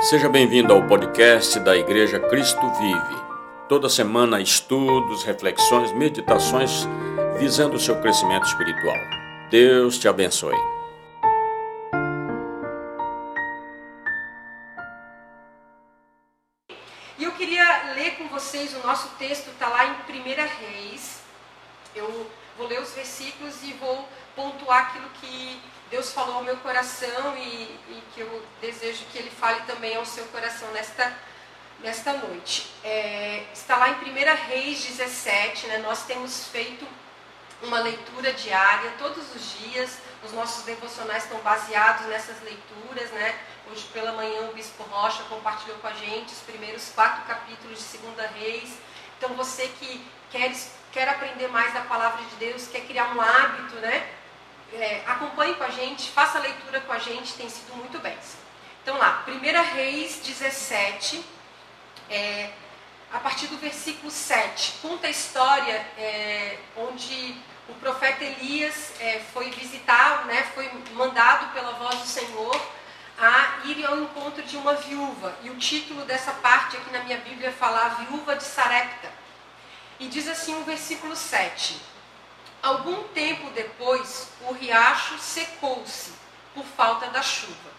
Seja bem-vindo ao podcast da Igreja Cristo Vive. Toda semana, estudos, reflexões, meditações visando o seu crescimento espiritual. Deus te abençoe. Aquilo que Deus falou ao meu coração e, e, que eu desejo que Ele fale também ao seu coração nesta, nesta noite. É, está lá em 1 Reis 17, né, nós temos feito uma leitura diária todos os dias, os nossos devocionais estão baseados nessas leituras, né? Hoje pela manhã o Bispo Rocha compartilhou com a gente os primeiros quatro capítulos de Segunda Reis. Então você que quer, quer aprender mais da palavra de Deus, quer criar um hábito, né? É, acompanhe com a gente, faça a leitura com a gente, tem sido muito bem. Então lá, 1 Reis 17, é, a partir do versículo 7, conta a história é, onde o profeta Elias é, foi visitar, né, foi mandado pela voz do Senhor a ir ao encontro de uma viúva. E o título dessa parte aqui na minha Bíblia é falar viúva de Sarepta. E diz assim o versículo 7. Algum tempo depois, o riacho secou-se por falta da chuva.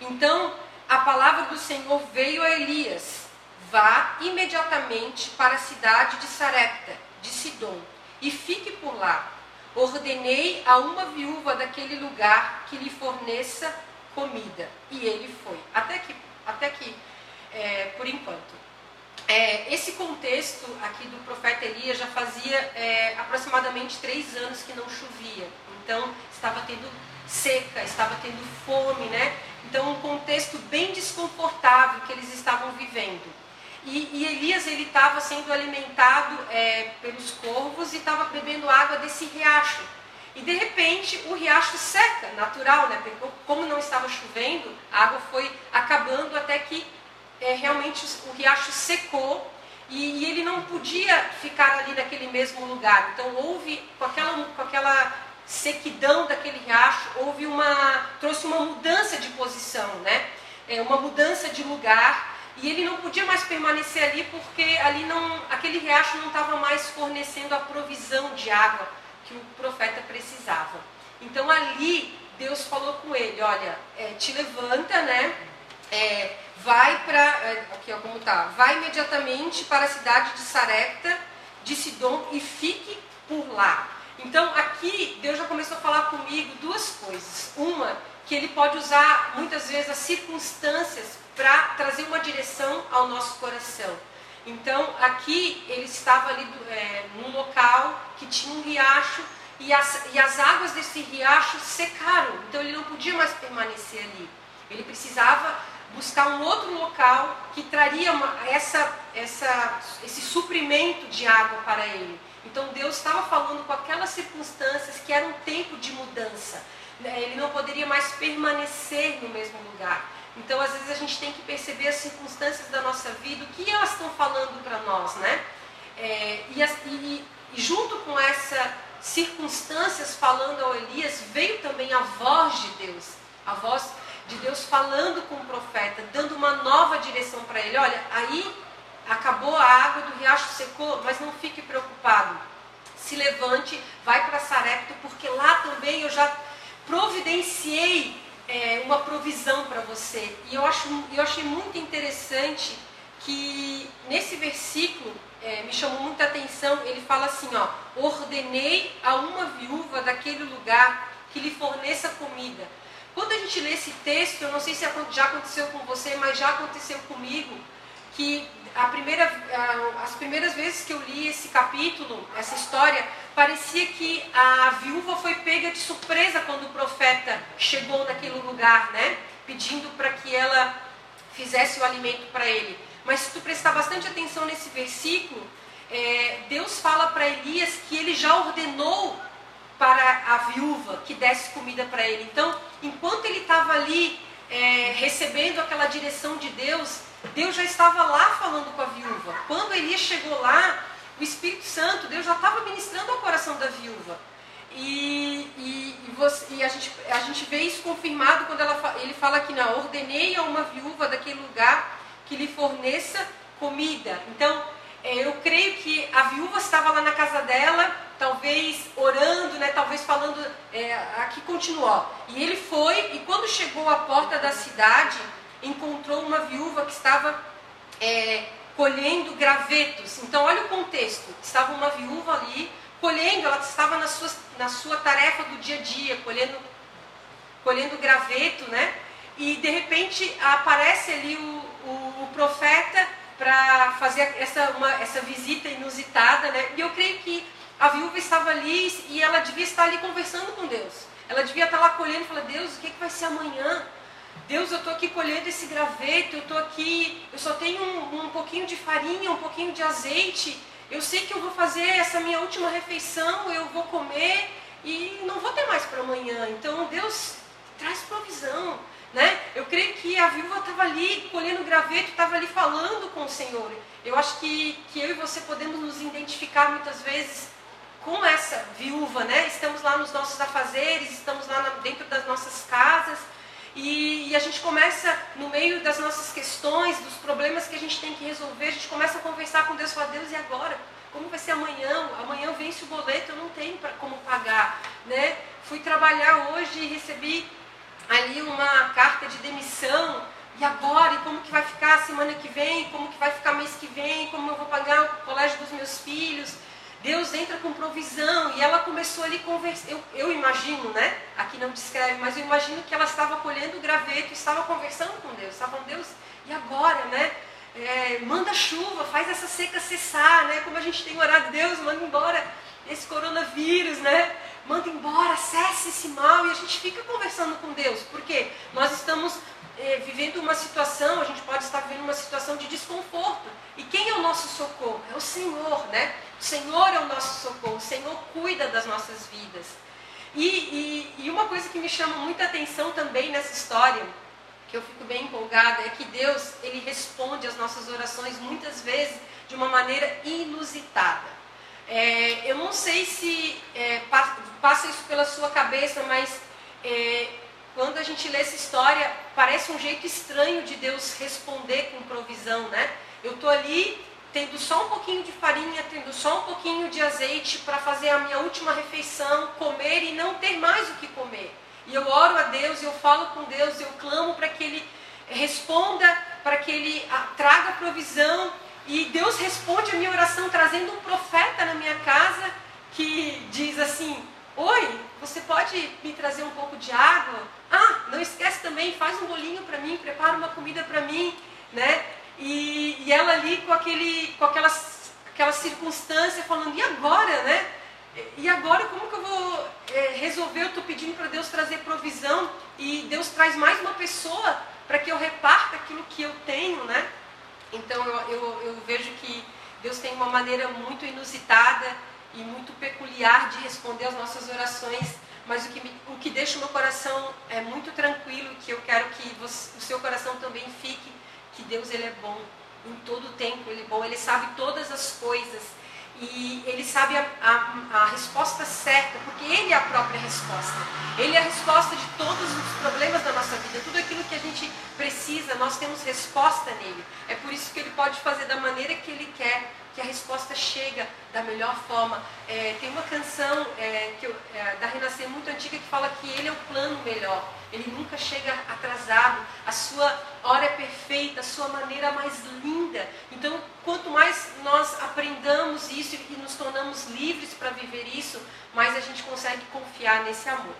Então, a palavra do Senhor veio a Elias: Vá imediatamente para a cidade de Sarepta, de Sidom, e fique por lá. Ordenei a uma viúva daquele lugar que lhe forneça comida. E ele foi. Até que, até que é, por enquanto. É, esse contexto aqui do profeta Elias já fazia é, aproximadamente três anos que não chovia. Então estava tendo seca, estava tendo fome, né? Então um contexto bem desconfortável que eles estavam vivendo. E, e Elias ele estava sendo alimentado é, pelos corvos e estava bebendo água desse riacho. E de repente o riacho seca, natural, né? Porque como não estava chovendo, a água foi acabando até que é, realmente o riacho secou e, e, ele não podia ficar ali naquele mesmo lugar. Então houve, com aquela, com aquela sequidão daquele riacho, houve uma, trouxe uma mudança de posição, né? É, uma mudança de lugar e ele não podia mais permanecer ali porque ali não, aquele riacho não estava mais fornecendo a provisão de água que o profeta precisava. Então ali Deus falou com ele, olha, é, te levanta, né? É, vai para, é, aqui ó, como tá, vai imediatamente para a cidade de Sarepta, de Sidom e fique por lá. Então aqui Deus já começou a falar comigo duas coisas. Uma, que ele pode usar muitas vezes as circunstâncias para trazer uma direção ao nosso coração. Então aqui ele estava ali é, num local que tinha um riacho e as, e as águas desse riacho secaram. Então ele não podia mais permanecer ali. Ele precisava buscar um outro local que traria uma, essa, essa, esse suprimento de água para ele. Então Deus estava falando com aquelas circunstâncias que era um tempo de mudança. Né? Ele não poderia mais permanecer no mesmo lugar. Então, às vezes, a gente tem que perceber as circunstâncias da nossa vida, o que elas estão falando para nós, né? É, e, e, e junto com essas circunstâncias falando ao Elias, veio também a voz de Deus. A voz de Deus falando com o profeta, dando uma nova direção para ele. Olha, aí acabou a água do riacho secou, mas não fique preocupado. Se levante, vai para Sarepta, porque lá também eu já providenciei é, uma provisão para você. E eu, acho, eu achei muito interessante que nesse versículo é, me chamou muita atenção. Ele fala assim: ó, ordenei a uma viúva daquele lugar que lhe forneça comida. Quando a gente lê esse texto, eu não sei se já aconteceu com você, mas já aconteceu comigo, que a primeira, as primeiras vezes que eu li esse capítulo, essa história, parecia que a viúva foi pega de surpresa quando o profeta chegou naquele lugar, né? Pedindo para que ela fizesse o alimento para ele. Mas se tu prestar bastante atenção nesse versículo, é, Deus fala para Elias que ele já ordenou para a viúva que desse comida para ele. Então, enquanto ele estava ali é, recebendo aquela direção de Deus, Deus já estava lá falando com a viúva. Quando Elias chegou lá, o Espírito Santo, Deus já estava ministrando ao coração da viúva. E, e, você, e a, gente, a gente vê isso confirmado quando ela, ele fala aqui, não, ordenei a uma viúva daquele lugar que lhe forneça comida. Então, é, eu creio que a viúva estava lá na casa dela, talvez orando, né, talvez falando, é, aqui continuou. E ele foi, e quando chegou à porta da cidade, encontrou uma viúva que estava é, colhendo gravetos. Então, olha o contexto: estava uma viúva ali colhendo, ela estava na sua, na sua tarefa do dia a dia, colhendo, colhendo graveto, né? E de repente aparece ali o, o, o profeta para fazer essa, uma, essa visita inusitada, né? E eu creio que a viúva estava ali e ela devia estar ali conversando com Deus. Ela devia estar lá colhendo e falar, Deus, o que, é que vai ser amanhã? Deus, eu estou aqui colhendo esse graveto, eu estou aqui, eu só tenho um, um pouquinho de farinha, um pouquinho de azeite, eu sei que eu vou fazer essa minha última refeição, eu vou comer e não vou ter mais para amanhã. Então Deus traz provisão. Né? Eu creio que a viúva estava ali colhendo graveto, estava ali falando com o Senhor. Eu acho que, que eu e você podemos nos identificar muitas vezes com essa viúva, né? Estamos lá nos nossos afazeres, estamos lá dentro das nossas casas e, e, a gente começa, no meio das nossas questões, dos problemas que a gente tem que resolver, a gente começa a conversar com Deus, falar, Deus, e agora? Como vai ser amanhã? Amanhã vence o boleto, eu não tenho pra, como pagar. Né? Fui trabalhar hoje e recebi ali uma carta de demissão. E agora? E como que vai ficar semana que vem? Como que vai ficar mês que vem? Como eu vou pagar o colégio dos meus filhos? Deus entra com provisão e ela começou ali conversar. Eu, eu, imagino, né? Aqui não descreve, mas eu imagino que ela estava colhendo o graveto, estava conversando com Deus. Estava com Deus, e agora, né? É, manda chuva, faz essa seca cessar, né? Como a gente tem orado, Deus, manda embora esse coronavírus, né? Manda embora, cesse esse mal. E a gente fica conversando com Deus, porque nós estamos é, vivendo uma situação, a gente pode estar vivendo uma situação de desconforto. E quem é o nosso socorro? É o Senhor, né? O Senhor é o nosso socorro, o Senhor cuida das nossas vidas. E, e, e uma coisa que me chama muita atenção também nessa história, que eu fico bem empolgada, é que Deus, Ele responde às nossas orações muitas vezes de uma maneira inusitada. É, eu não sei se é, passa isso pela sua cabeça, mas é, quando a gente lê essa história, parece um jeito estranho de Deus responder com provisão, né? Eu estou ali tendo só um pouquinho de farinha, tendo só um pouquinho de azeite para fazer a minha última refeição, comer e não ter mais o que comer. E eu oro a Deus, eu falo com Deus, eu clamo para que Ele responda, para que Ele traga provisão. E Deus responde a minha oração trazendo um profeta na minha casa que diz assim: Oi, você pode me trazer um pouco de água? Ah, não esquece também, faz um bolinho para mim, prepara uma comida para mim, né? E, e, ela ali com, aquele, com aquela, aquela circunstância falando, e agora, né? E agora como que eu vou é, resolver? Eu estou pedindo para Deus trazer provisão e Deus traz mais uma pessoa para que eu reparta aquilo que eu tenho, né? Então eu, eu, eu vejo que Deus tem uma maneira muito inusitada e muito peculiar de responder às nossas orações, mas o que, me, o que deixa o meu coração é muito tranquilo, que eu quero que você, o seu coração também fique que Deus ele é bom em todo o tempo, ele é bom, ele sabe todas as coisas e ele sabe a, a, a, resposta certa, porque ele é a própria resposta. Ele é a resposta de todos os problemas da nossa vida, tudo aquilo que a gente precisa, nós temos resposta nele. É por isso que ele pode fazer da maneira que ele quer, que a resposta chega da melhor forma. É, tem uma canção é, eu, é, da Renascer muito antiga que fala que ele é o plano melhor. Ele nunca chega atrasado. A sua hora é perfeita, a sua maneira mais linda. Então, quanto mais nós aprendamos isso e nos tornamos livres para viver isso, mais a gente consegue confiar nesse amor.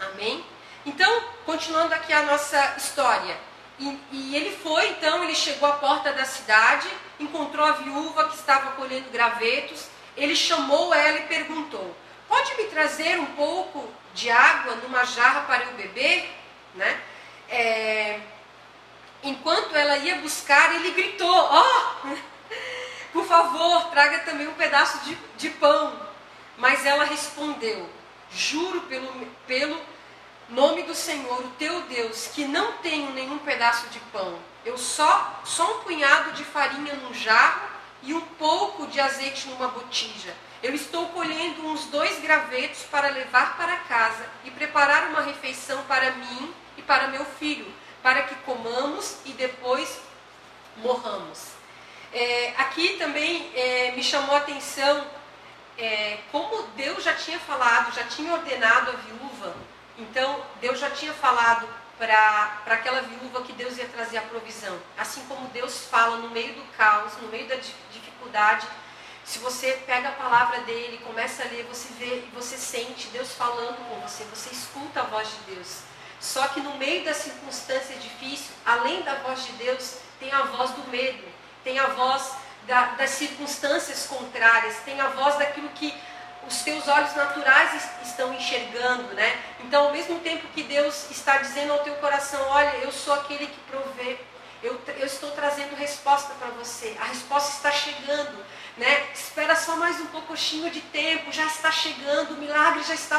Amém? Então, continuando aqui a nossa história. E, e, ele foi, então, ele chegou à porta da cidade, encontrou a viúva que estava colhendo gravetos. Ele chamou ela e perguntou: Pode me trazer um pouco de água numa jarra para eu beber? Né? É, enquanto ela ia buscar, ele gritou: Ó, oh, por favor, traga também um pedaço de, de pão. Mas ela respondeu: Juro pelo, pelo nome do Senhor, o teu Deus, que não tenho nenhum pedaço de pão. Eu só, só um punhado de farinha num jarro e um pouco de azeite numa botija. Eu estou colhendo uns dois gravetos para levar para casa e preparar uma refeição para mim e para meu filho, para que comamos e depois morramos. É, aqui também é, me chamou a atenção é, como Deus já tinha falado, já tinha ordenado a viúva, então Deus já tinha falado para aquela viúva que Deus ia trazer a provisão. Assim como Deus fala no meio do caos, no meio da dificuldade, se você pega a palavra dele, começa a ler, você vê, você sente Deus falando com você, você escuta a voz de Deus. Só que no meio da circunstância difícil, além da voz de Deus, tem a voz do medo, tem a voz da, das circunstâncias contrárias, tem a voz daquilo que os teus olhos naturais estão enxergando, né? Então, ao mesmo tempo que Deus está dizendo ao teu coração, olha, eu sou aquele que provê, eu, eu estou trazendo resposta para você, a resposta está chegando, né? Espera só mais um pouquinho de tempo, já está chegando, o milagre já está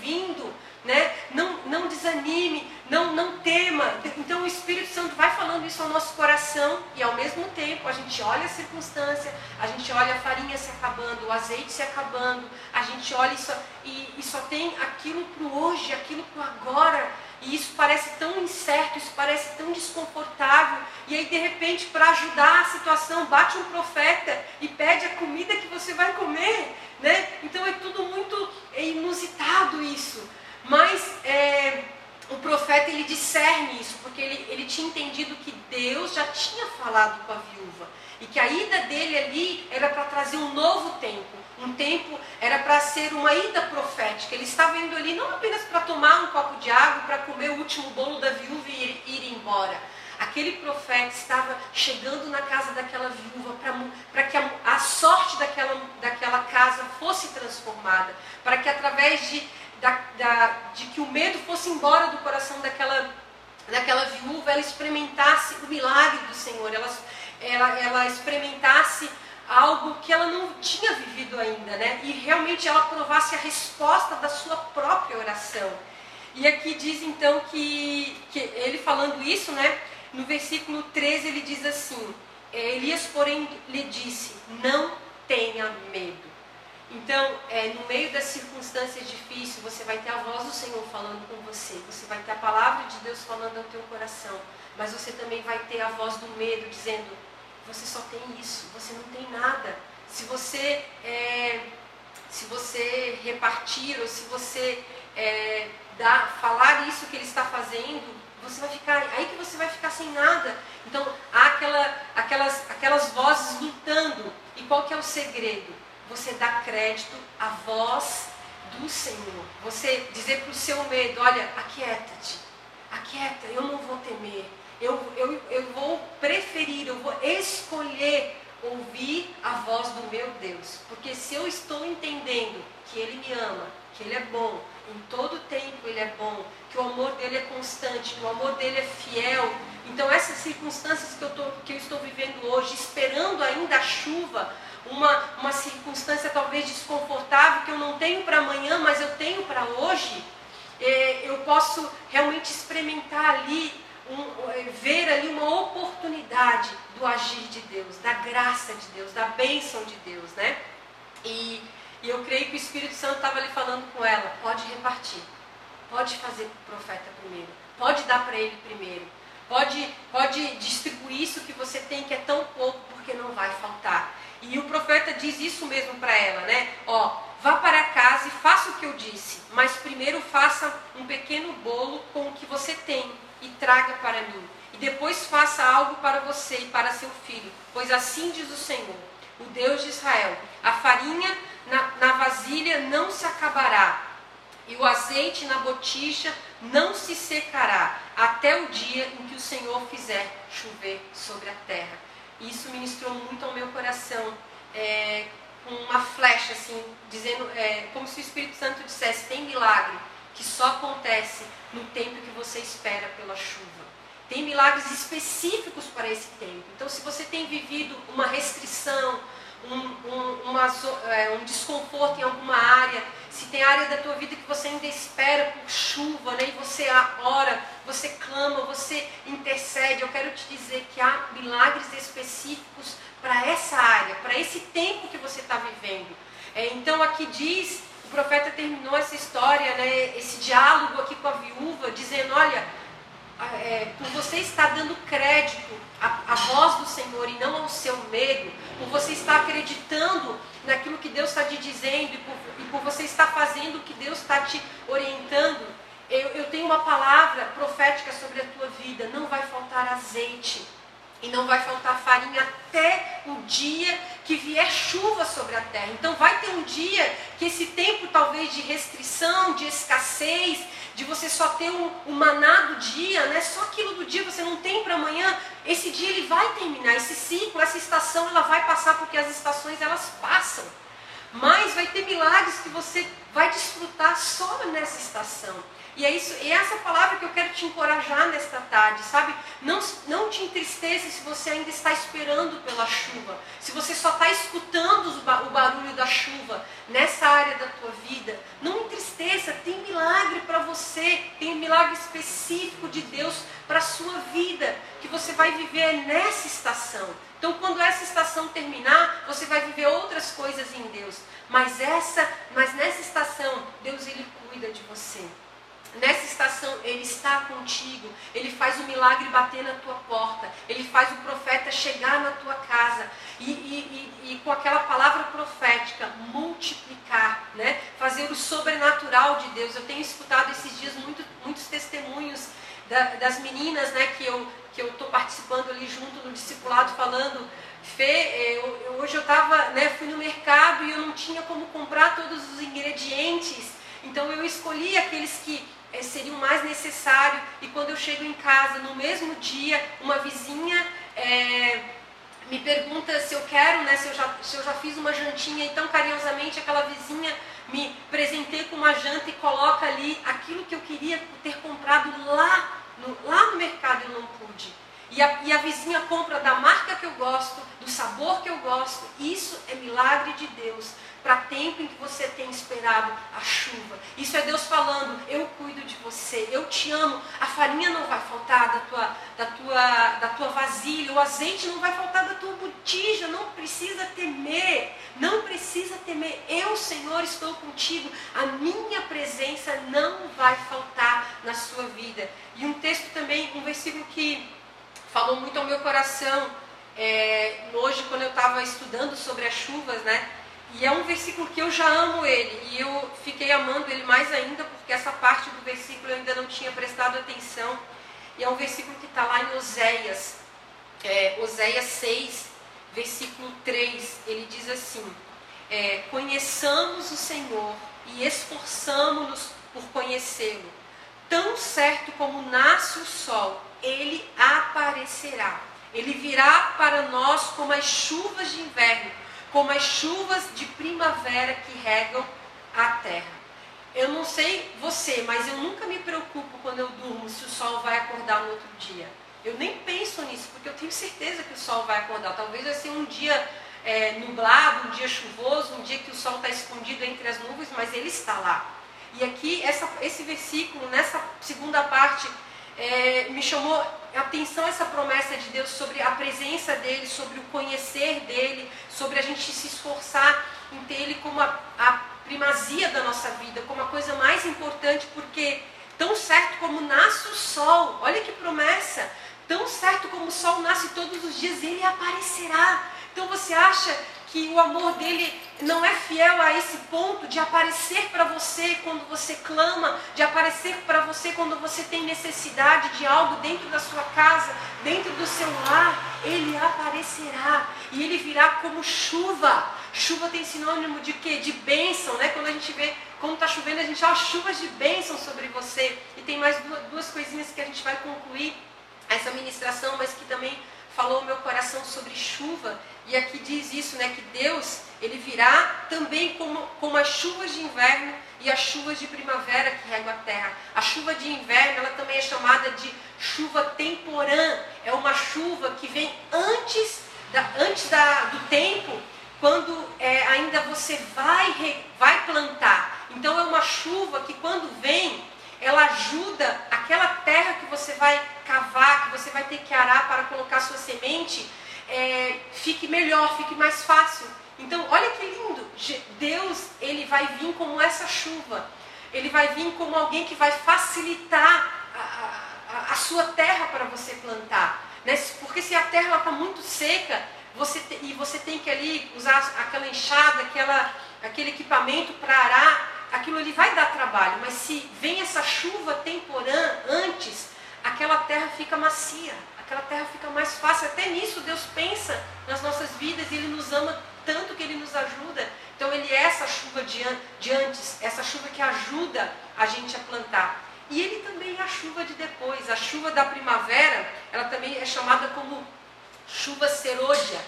vindo, né? Não, não desanime, não, não tema. Então o Espírito Santo vai falando isso ao nosso coração e ao mesmo tempo a gente olha a circunstância, a gente olha a farinha se acabando, o azeite se acabando, a gente olha isso e, e só tem aquilo para o hoje, aquilo para o agora. E isso parece tão incerto, isso parece tão desconfortável. E aí, de repente, para ajudar a situação, bate um profeta e pede a comida que você vai comer. Né? Então é tudo muito inusitado isso. Mas é, o profeta ele discerne isso, porque ele, ele tinha entendido que Deus já tinha falado com a viúva. E que a ida dele ali era para trazer um novo tempo. Um tempo era para ser uma ida profética. Ele estava indo ali não apenas para tomar um copo de água, para comer o último bolo da viúva e ir, ir embora. Aquele profeta estava chegando na casa daquela viúva para que a, a sorte daquela, daquela casa fosse transformada. Para que através de da, da, de que o medo fosse embora do coração daquela, daquela viúva, ela experimentasse o milagre do Senhor, ela, ela, ela experimentasse algo que ela não tinha vivido ainda, né? E realmente ela provasse a resposta da sua própria oração. E aqui diz então que, que ele falando isso, né? No versículo 13 ele diz assim: Elias, porém, lhe disse: Não tenha medo. Então, é, no meio das circunstâncias difíceis, você vai ter a voz do Senhor falando com você, você vai ter a palavra de Deus falando ao teu coração, mas você também vai ter a voz do medo dizendo: você só tem isso, você não tem nada. Se você, é, se você repartir ou se você é, dar, falar isso que ele está fazendo, você vai ficar aí que você vai ficar sem nada. Então há aquela, aquelas, aquelas vozes lutando. E qual que é o segredo? Você dá crédito à voz do Senhor. Você dizer para o seu medo, olha, aquieta-te, aquieta, eu não vou temer. Eu, eu, eu vou preferir, eu vou escolher ouvir a voz do meu Deus. Porque se eu estou entendendo que Ele me ama, que Ele é bom, em todo tempo Ele é bom, que o amor dele é constante, que o amor dele é fiel. Então essas circunstâncias que eu, tô, que eu estou vivendo hoje, esperando ainda a chuva, uma, uma circunstância talvez desconfortável que eu não tenho para amanhã, mas eu tenho para hoje, é, eu posso realmente experimentar ali, um, é, ver ali uma oportunidade do agir de Deus, da graça de Deus, da bênção de Deus, né? E, e eu creio que o Espírito Santo estava ali falando com ela, pode repartir, pode fazer para o profeta primeiro, pode dar para ele primeiro, pode, pode distribuir isso que você tem que é tão pouco, porque não vai faltar. E o profeta diz isso mesmo para ela, né? Ó, vá para casa e faça o que eu disse, mas primeiro faça um pequeno bolo com o que você tem e traga para mim. E depois faça algo para você e para seu filho, pois assim diz o Senhor, o Deus de Israel: a farinha na, na vasilha não se acabará, e o azeite na botija não se secará, até o dia em que o Senhor fizer chover sobre a terra. E isso ministrou muito ao meu coração, é, com uma flecha, assim, dizendo, é, como se o Espírito Santo dissesse: tem milagre que só acontece no tempo que você espera pela chuva. Tem milagres específicos para esse tempo. Então, se você tem vivido uma restrição, um, um, uma, é, um desconforto em alguma área, se tem área da tua vida que você ainda espera por chuva, né, e você ora, você clama, você intercede, eu quero te dizer que há milagres específicos para essa área, para esse tempo que você está vivendo. É, então aqui diz, o profeta terminou essa história, né, esse diálogo aqui com a viúva, dizendo, olha, é, por você estar dando crédito à, à, voz do Senhor e não ao seu medo, por você estar acreditando naquilo que Deus está te dizendo e por, e por você estar fazendo o que Deus está te orientando, eu, eu tenho uma palavra profética sobre a tua vida: não vai faltar azeite. E não vai faltar farinha até o dia que vier chuva sobre a terra. Então vai ter um dia que esse tempo talvez de restrição, de escassez, de você só ter um, um maná do dia, né? Só aquilo do dia você não tem para amanhã. Esse dia ele vai terminar, esse ciclo, essa estação, ela vai passar porque as estações elas passam. Mas vai ter milagres que você vai desfrutar só nessa estação. E é isso, e é essa palavra que eu quero te encorajar nesta tarde, sabe? Não, entristeça se você ainda está esperando pela chuva, se você só está escutando o barulho da chuva nessa área da tua vida. Não entristeça, tem milagre para você, tem um milagre específico de Deus para a sua vida, que você vai viver nessa estação. Então, quando essa estação terminar, você vai viver outras coisas em Deus. Mas essa, mas nessa estação, Deus ele cuida de você. Nessa estação, Ele está contigo. Ele faz o milagre bater na tua porta. Ele faz o profeta chegar na tua casa. E, e, e, e com aquela palavra profética, multiplicar, né? fazer o sobrenatural de Deus. Eu tenho escutado esses dias muito, muitos testemunhos da, das meninas né, que eu que eu estou participando ali junto no discipulado, falando. Fê, eu, eu, hoje eu estava, né, fui no mercado e eu não tinha como comprar todos os ingredientes. Então eu escolhi aqueles que é, seria o mais necessário. E quando eu chego em casa, no mesmo dia, uma vizinha é, me pergunta se eu quero, né, se, eu já, se eu já fiz uma jantinha. E tão carinhosamente aquela vizinha me presentei com uma janta e coloca ali aquilo que eu queria ter comprado lá no, lá no mercado e não pude. E a, e a vizinha compra da marca que eu gosto, do sabor que eu gosto. Isso é milagre de Deus para tempo em que você tem esperado a chuva. Isso é Deus falando, eu cuido de você, eu te amo, a farinha não vai faltar da tua, da tua, da tua vasilha, o azeite não vai faltar da tua botija, não precisa temer, não precisa temer. Eu, Senhor, estou contigo, a minha presença não vai faltar na sua vida. E um texto também, um versículo que falou muito ao meu coração, é, hoje quando eu estava estudando sobre as chuvas, né? E é um versículo que eu já amo ele, e eu fiquei amando ele mais ainda, porque essa parte do versículo eu ainda não tinha prestado atenção. E é um versículo que está lá em Oséias, é, Oséias 6, versículo 3. Ele diz assim: é, Conheçamos o Senhor e esforçamo-nos por conhecê-lo. Tão certo como nasce o sol, ele aparecerá. Ele virá para nós como as chuvas de inverno como as chuvas de primavera que regam a terra. Eu não sei você, mas eu nunca me preocupo quando eu durmo se o sol vai acordar no outro dia. Eu nem penso nisso, porque eu tenho certeza que o sol vai acordar. Talvez vai ser um dia é, nublado, um dia chuvoso, um dia que o sol está escondido entre as nuvens, mas ele está lá. E aqui, essa, esse versículo, nessa segunda parte, é, me chamou atenção essa promessa de Deus sobre a presença dele, sobre o conhecer dele, sobre a gente se esforçar em ter ele como a, a primazia da nossa vida, como a coisa mais importante, porque tão certo como nasce o sol, olha que promessa, tão certo como o sol nasce todos os dias, ele aparecerá. Então você acha que o amor dele não é fiel a esse ponto de aparecer para você quando você clama, de aparecer para você quando você tem necessidade de algo dentro da sua casa, dentro do seu lar, ele aparecerá e ele virá como chuva. Chuva tem sinônimo de quê? De bênção, né? Quando a gente vê como está chovendo, a gente ó, chuvas de bênção sobre você. E tem mais duas, duas coisinhas que a gente vai concluir essa ministração, mas que também falou o meu coração sobre chuva, e aqui diz isso, né, que Deus, ele virá também como, como as chuvas de inverno e as chuvas de primavera que regam a terra. A chuva de inverno, ela também é chamada de chuva temporã, é uma chuva que vem antes, da, antes da, do tempo, quando é, ainda você vai, vai plantar. Então é uma chuva que quando vem, ela ajuda aquela terra que você vai cavar, que você vai ter que arar para colocar sua semente, é, fique melhor, fique mais fácil. Então, olha que lindo. Deus, ele vai vir como essa chuva. Ele vai vir como alguém que vai facilitar a, a, a sua terra para você plantar. Né? Porque se a terra está muito seca, você te, e você tem que ali usar aquela enxada, aquela, aquele equipamento para arar, aquilo ali vai dar trabalho. Mas se vem essa chuva temporã antes, aquela terra fica macia, aquela terra fica mais fácil. Até nisso Deus pensa nas nossas vidas e Ele nos ama tanto que Ele nos ajuda. Então Ele é essa chuva de, de antes, essa chuva que ajuda a gente a plantar. E Ele também é a chuva de depois. A chuva da primavera, ela também é chamada como chuva serôdia.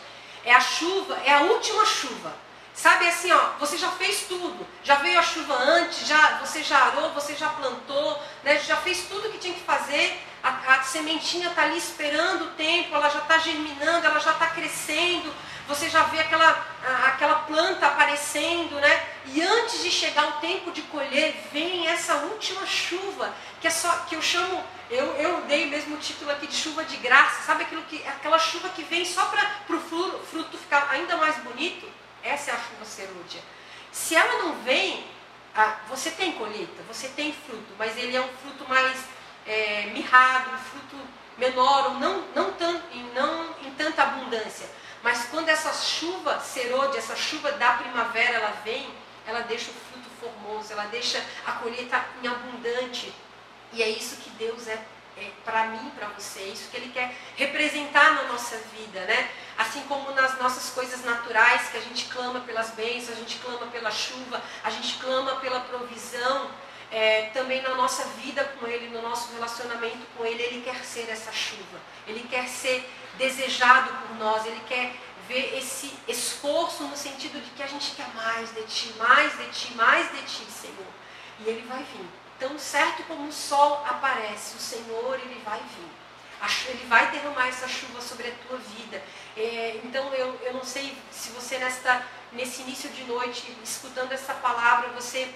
É a chuva, é a última chuva. Sabe assim, ó, você já fez tudo. Já veio a chuva antes, já, você já arou, você já plantou, né, já fez tudo que tinha que fazer. A, a sementinha está ali esperando o tempo, ela já está germinando, ela já está crescendo. Você já vê aquela, aquela planta aparecendo, né? E antes de chegar o tempo de colher, vem essa última chuva, que é só que eu chamo, eu, eu dei mesmo o título aqui de chuva de graça. Sabe aquilo que aquela chuva que vem só para o fruto, ficar ainda mais bonito? Essa é a chuva serúdia. Se ela não vem, você tem colheita, você tem fruto, mas ele é um fruto mais é, mirrado, um fruto menor, não, não, não em tanta abundância. Mas quando essa chuva serôdia, essa chuva da primavera, ela vem, ela deixa o fruto formoso, ela deixa a colheita em abundante. E é isso que Deus é é, para mim, para você, isso que Ele quer representar na nossa vida, né? Assim como nas nossas coisas naturais, que a gente clama pelas bênçãos, a gente clama pela chuva, a gente clama pela provisão, é, também na nossa vida com Ele, no nosso relacionamento com Ele, Ele quer ser essa chuva, Ele quer ser desejado por nós, Ele quer ver esse esforço no sentido de que a gente quer mais de Ti, mais de Ti, mais de Ti, Senhor. E Ele vai vir. Tão certo como o sol aparece, o Senhor ele vai vir. Ele vai derramar essa chuva sobre a tua vida. É, então eu, eu não sei se você nesta, nesse início de noite, escutando essa palavra, você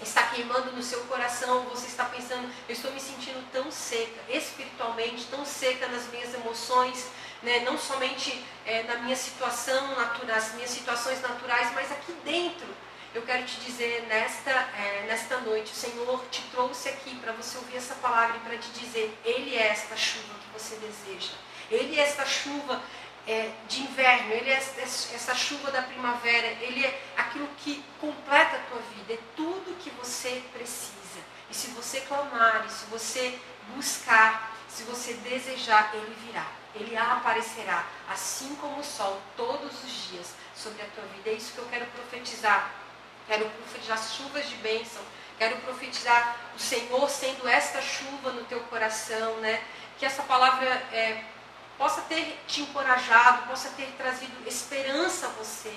está queimando no seu coração, você está pensando, eu estou me sentindo tão seca, espiritualmente, tão seca nas minhas emoções, né? não somente é, na minha situação natural, nas minhas situações naturais, mas aqui dentro eu quero te dizer nesta, é, nesta noite, o Senhor te trouxe aqui para você ouvir essa palavra e para te dizer, Ele é esta chuva que você deseja. Ele é esta chuva é, de inverno, Ele é essa chuva da primavera, Ele é aquilo que completa a tua vida, é tudo que você precisa. E se você clamar, e se você buscar, se você desejar, Ele virá. Ele aparecerá, assim como o sol, todos os dias sobre a tua vida. É isso que eu quero profetizar Quero profetizar chuvas de bênção. Quero profetizar o Senhor sendo esta chuva no teu coração, né? Que essa palavra é, possa ter te encorajado, possa ter trazido esperança a você.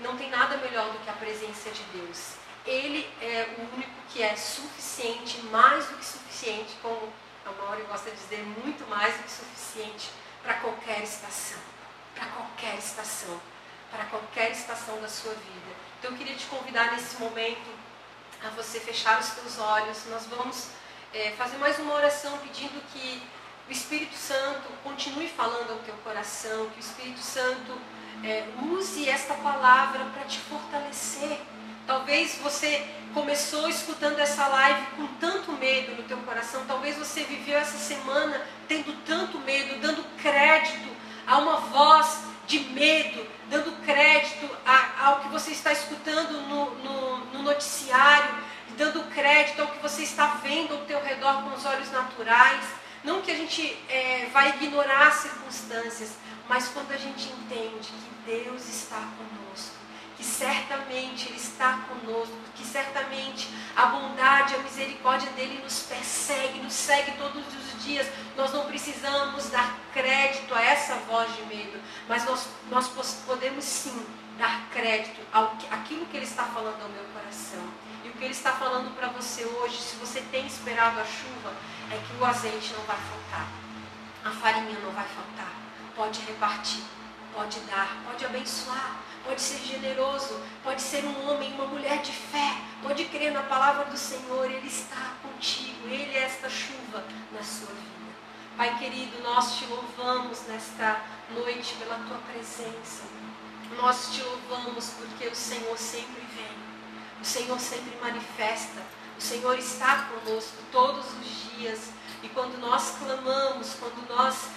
Não tem nada melhor do que a presença de Deus. Ele é o único que é suficiente, mais do que suficiente, como a Mauri gosta de dizer, muito mais do que suficiente para qualquer estação. Para qualquer estação. Para qualquer estação da sua vida. Então eu queria te convidar nesse momento a você fechar os teus olhos. Nós vamos é, fazer mais uma oração pedindo que o Espírito Santo continue falando ao teu coração, que o Espírito Santo é, use esta palavra para te fortalecer. Talvez você começou escutando essa live com tanto medo no teu coração, talvez você viveu essa semana tendo tanto medo, dando crédito a uma voz de medo, dando crédito a, ao que você está escutando no, no, no noticiário, dando crédito ao que você está vendo ao teu redor com os olhos naturais. Não que a gente é, vai ignorar as circunstâncias, mas quando a gente entende que Deus está conosco, que certamente Ele está conosco, que certamente a bondade, a misericórdia dele nos persegue, nos segue todos os dias. Nós não precisamos dar crédito a essa voz de medo, mas nós, nós podemos sim dar crédito ao aquilo que ele está falando ao meu coração. E o que ele está falando para você hoje, se você tem esperado a chuva, é que o azeite não vai faltar, a farinha não vai faltar. Pode repartir, pode dar, pode abençoar pode ser generoso, pode ser um homem, uma mulher de fé, pode crer na palavra do Senhor, Ele está contigo, Ele é esta chuva na sua vida. Pai querido, nós te louvamos nesta noite pela tua presença. Nós te louvamos porque o Senhor sempre vem, o Senhor sempre manifesta, o Senhor está conosco todos os dias. E quando nós clamamos, quando nós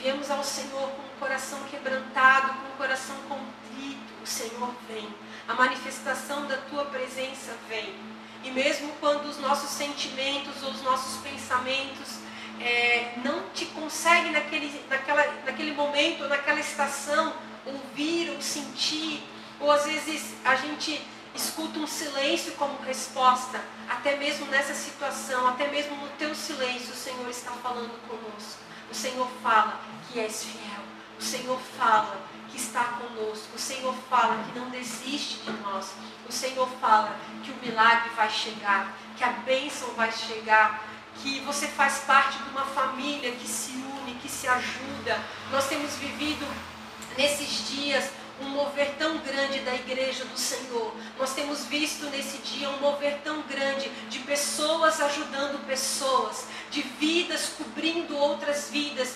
viemos ao Senhor com o coração quebrantado, com o coração contrito, o Senhor vem. A manifestação da tua presença vem. E mesmo quando os nossos sentimentos ou os nossos pensamentos é, não te conseguem naquele, naquela, naquele momento, naquela estação, ouvir ou sentir, ou às vezes a gente escuta um silêncio como resposta, até mesmo nessa situação, até mesmo no teu silêncio, o Senhor está falando conosco. O Senhor fala que és fiel. O Senhor fala que está conosco. O Senhor fala que não desiste de nós. O Senhor fala que o milagre vai chegar, que a bênção vai chegar, que você faz parte de uma família que se une, que se ajuda. Nós temos vivido nesses dias um mover tão grande da igreja do Senhor. Nós temos visto nesse dia um mover tão grande de pessoas ajudando pessoas, de vidas cobrindo outras vidas.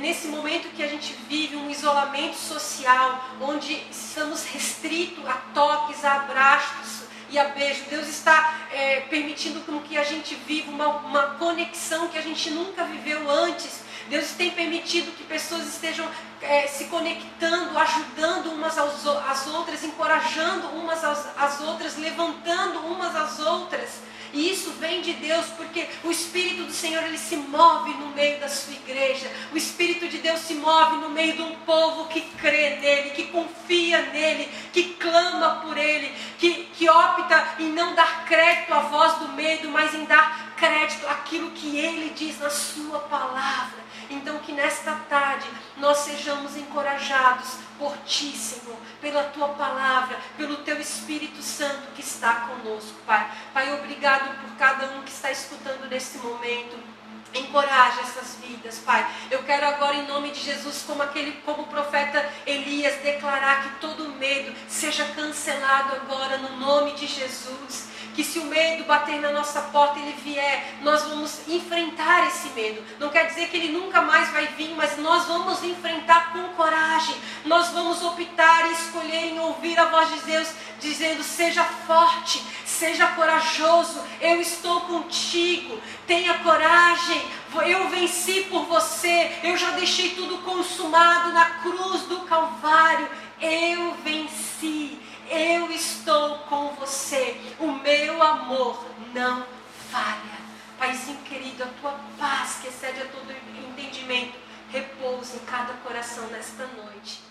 Nesse momento que a gente vive um isolamento social, onde estamos restritos a toques, a abraços, e a beijo. Deus está é, permitindo com que a gente viva uma, uma conexão que a gente nunca viveu antes. Deus tem permitido que pessoas estejam é, se conectando, ajudando encorajando umas às, outras, levantando umas às outras. E isso vem de Deus, porque o Espírito do Senhor ele se move no meio da sua igreja. O Espírito de Deus se move no meio de um povo que crê nele, que confia nele, que clama por ele, que, que opta em não dar crédito à voz do medo, mas em dar crédito àquilo que ele diz na sua palavra. Então, que nesta tarde nós sejamos encorajados por Ti, Senhor, pela Tua palavra, pelo Teu Espírito Santo que está conosco, Pai. Pai, obrigado por cada um que está escutando nesse momento. Encoraje essas vidas, Pai. Eu quero agora, em nome de Jesus, como aquele, como o profeta Elias, declarar que todo medo seja cancelado agora no nome de Jesus que se o medo bater na nossa porta ele vier, nós vamos enfrentar esse medo. Não quer dizer que ele nunca mais vai vir, mas nós vamos enfrentar com coragem. Nós vamos optar e escolher em ouvir a voz de Deus dizendo: seja forte, seja corajoso, eu estou contigo, tenha coragem, eu venci por você, eu já deixei tudo consumado na cruz do Calvário, eu venci. Eu estou com você. O meu amor não falha. Paizinho querido, a tua paz que excede a todo entendimento, repousa em cada coração nesta noite.